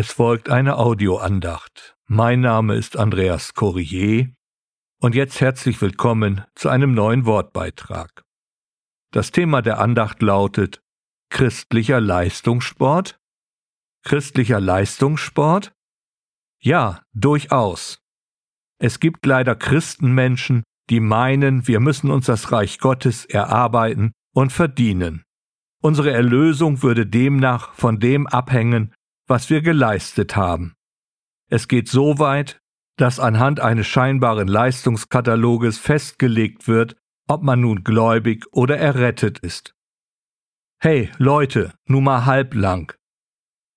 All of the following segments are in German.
Es folgt eine Audioandacht. Mein Name ist Andreas Corrier und jetzt herzlich willkommen zu einem neuen Wortbeitrag. Das Thema der Andacht lautet Christlicher Leistungssport? Christlicher Leistungssport? Ja, durchaus. Es gibt leider Christenmenschen, die meinen, wir müssen uns das Reich Gottes erarbeiten und verdienen. Unsere Erlösung würde demnach von dem abhängen, was wir geleistet haben. Es geht so weit, dass anhand eines scheinbaren Leistungskataloges festgelegt wird, ob man nun gläubig oder errettet ist. Hey Leute, nun mal halblang.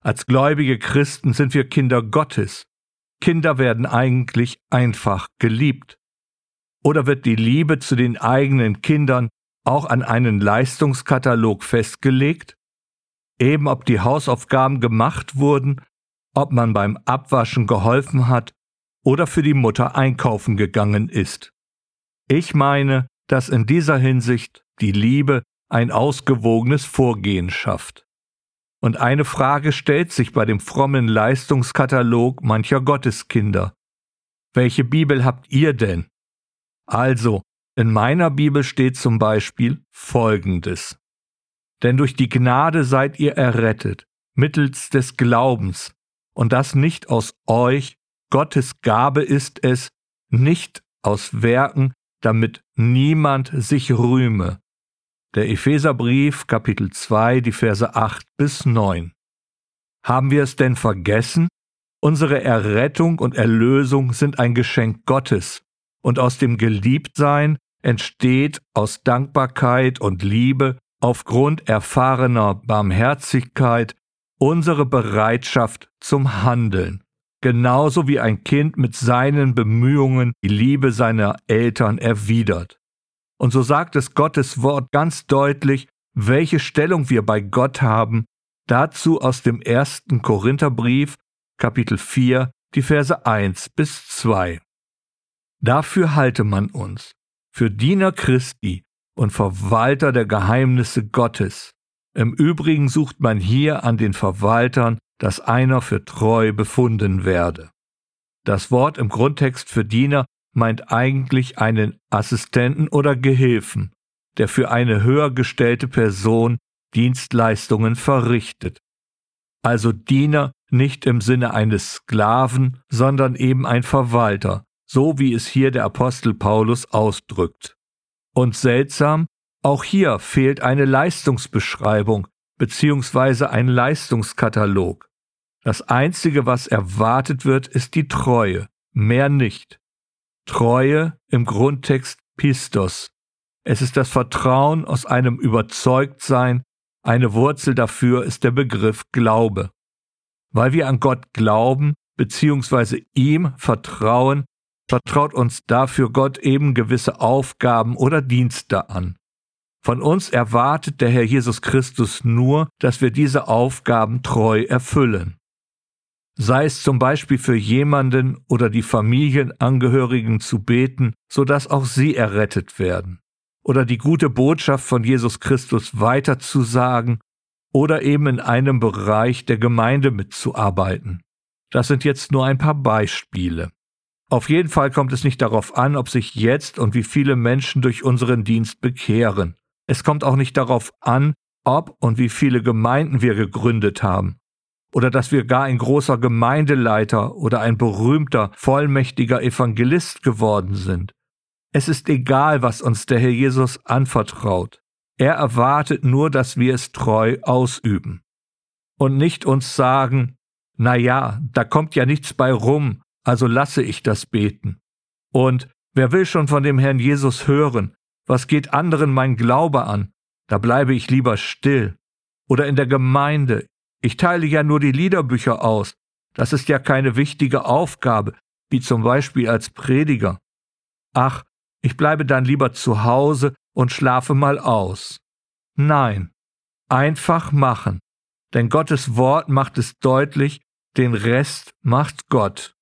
Als gläubige Christen sind wir Kinder Gottes. Kinder werden eigentlich einfach geliebt. Oder wird die Liebe zu den eigenen Kindern auch an einen Leistungskatalog festgelegt? Eben ob die Hausaufgaben gemacht wurden, ob man beim Abwaschen geholfen hat oder für die Mutter einkaufen gegangen ist. Ich meine, dass in dieser Hinsicht die Liebe ein ausgewogenes Vorgehen schafft. Und eine Frage stellt sich bei dem frommen Leistungskatalog mancher Gotteskinder. Welche Bibel habt ihr denn? Also, in meiner Bibel steht zum Beispiel Folgendes. Denn durch die Gnade seid ihr errettet, mittels des Glaubens, und das nicht aus euch, Gottes Gabe ist es, nicht aus Werken, damit niemand sich rühme. Der Epheserbrief, Kapitel 2, die Verse 8 bis 9. Haben wir es denn vergessen? Unsere Errettung und Erlösung sind ein Geschenk Gottes, und aus dem Geliebtsein entsteht aus Dankbarkeit und Liebe aufgrund erfahrener Barmherzigkeit unsere Bereitschaft zum Handeln, genauso wie ein Kind mit seinen Bemühungen die Liebe seiner Eltern erwidert. Und so sagt es Gottes Wort ganz deutlich, welche Stellung wir bei Gott haben, dazu aus dem ersten Korintherbrief, Kapitel 4, die Verse 1 bis 2. Dafür halte man uns, für Diener Christi, und Verwalter der Geheimnisse Gottes. Im Übrigen sucht man hier an den Verwaltern, dass einer für treu befunden werde. Das Wort im Grundtext für Diener meint eigentlich einen Assistenten oder Gehilfen, der für eine höher gestellte Person Dienstleistungen verrichtet. Also Diener nicht im Sinne eines Sklaven, sondern eben ein Verwalter, so wie es hier der Apostel Paulus ausdrückt. Und seltsam, auch hier fehlt eine Leistungsbeschreibung bzw. ein Leistungskatalog. Das Einzige, was erwartet wird, ist die Treue, mehr nicht. Treue im Grundtext Pistos. Es ist das Vertrauen aus einem Überzeugtsein, eine Wurzel dafür ist der Begriff Glaube. Weil wir an Gott glauben bzw. ihm vertrauen, vertraut uns dafür Gott eben gewisse Aufgaben oder Dienste an. Von uns erwartet der Herr Jesus Christus nur, dass wir diese Aufgaben treu erfüllen. Sei es zum Beispiel für jemanden oder die Familienangehörigen zu beten, so dass auch sie errettet werden, oder die gute Botschaft von Jesus Christus weiterzusagen, oder eben in einem Bereich der Gemeinde mitzuarbeiten. Das sind jetzt nur ein paar Beispiele. Auf jeden Fall kommt es nicht darauf an, ob sich jetzt und wie viele Menschen durch unseren Dienst bekehren. Es kommt auch nicht darauf an, ob und wie viele Gemeinden wir gegründet haben. Oder dass wir gar ein großer Gemeindeleiter oder ein berühmter, vollmächtiger Evangelist geworden sind. Es ist egal, was uns der Herr Jesus anvertraut. Er erwartet nur, dass wir es treu ausüben. Und nicht uns sagen, na ja, da kommt ja nichts bei rum, also lasse ich das beten. Und wer will schon von dem Herrn Jesus hören? Was geht anderen mein Glaube an? Da bleibe ich lieber still. Oder in der Gemeinde. Ich teile ja nur die Liederbücher aus. Das ist ja keine wichtige Aufgabe, wie zum Beispiel als Prediger. Ach, ich bleibe dann lieber zu Hause und schlafe mal aus. Nein, einfach machen. Denn Gottes Wort macht es deutlich, den Rest macht Gott.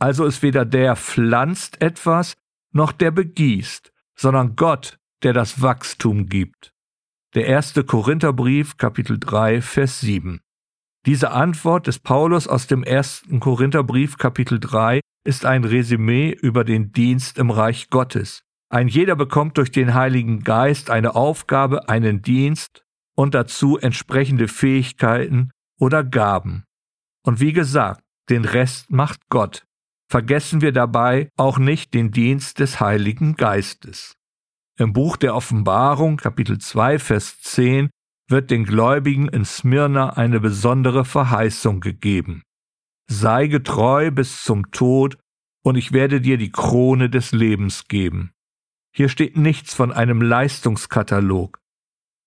Also ist weder der pflanzt etwas, noch der begießt, sondern Gott, der das Wachstum gibt. Der erste Korintherbrief, Kapitel 3, Vers 7. Diese Antwort des Paulus aus dem ersten Korintherbrief Kapitel 3 ist ein Resümee über den Dienst im Reich Gottes. Ein jeder bekommt durch den Heiligen Geist eine Aufgabe, einen Dienst und dazu entsprechende Fähigkeiten oder Gaben. Und wie gesagt, den Rest macht Gott. Vergessen wir dabei auch nicht den Dienst des Heiligen Geistes. Im Buch der Offenbarung, Kapitel 2, Vers 10, wird den Gläubigen in Smyrna eine besondere Verheißung gegeben. Sei getreu bis zum Tod, und ich werde dir die Krone des Lebens geben. Hier steht nichts von einem Leistungskatalog,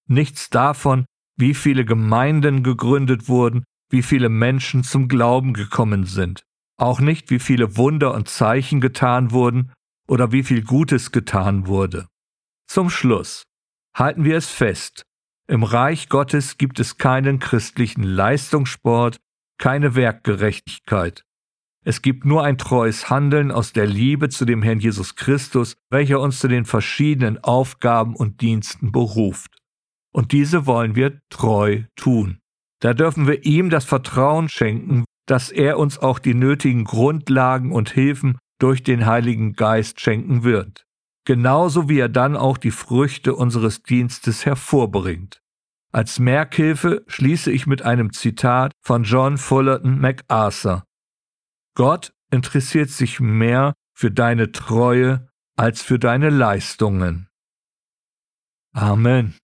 nichts davon, wie viele Gemeinden gegründet wurden, wie viele Menschen zum Glauben gekommen sind, auch nicht, wie viele Wunder und Zeichen getan wurden oder wie viel Gutes getan wurde. Zum Schluss halten wir es fest, im Reich Gottes gibt es keinen christlichen Leistungssport, keine Werkgerechtigkeit. Es gibt nur ein treues Handeln aus der Liebe zu dem Herrn Jesus Christus, welcher uns zu den verschiedenen Aufgaben und Diensten beruft. Und diese wollen wir treu tun. Da dürfen wir ihm das Vertrauen schenken, dass er uns auch die nötigen Grundlagen und Hilfen durch den Heiligen Geist schenken wird genauso wie er dann auch die Früchte unseres Dienstes hervorbringt. Als Merkhilfe schließe ich mit einem Zitat von John Fullerton MacArthur. Gott interessiert sich mehr für deine Treue als für deine Leistungen. Amen.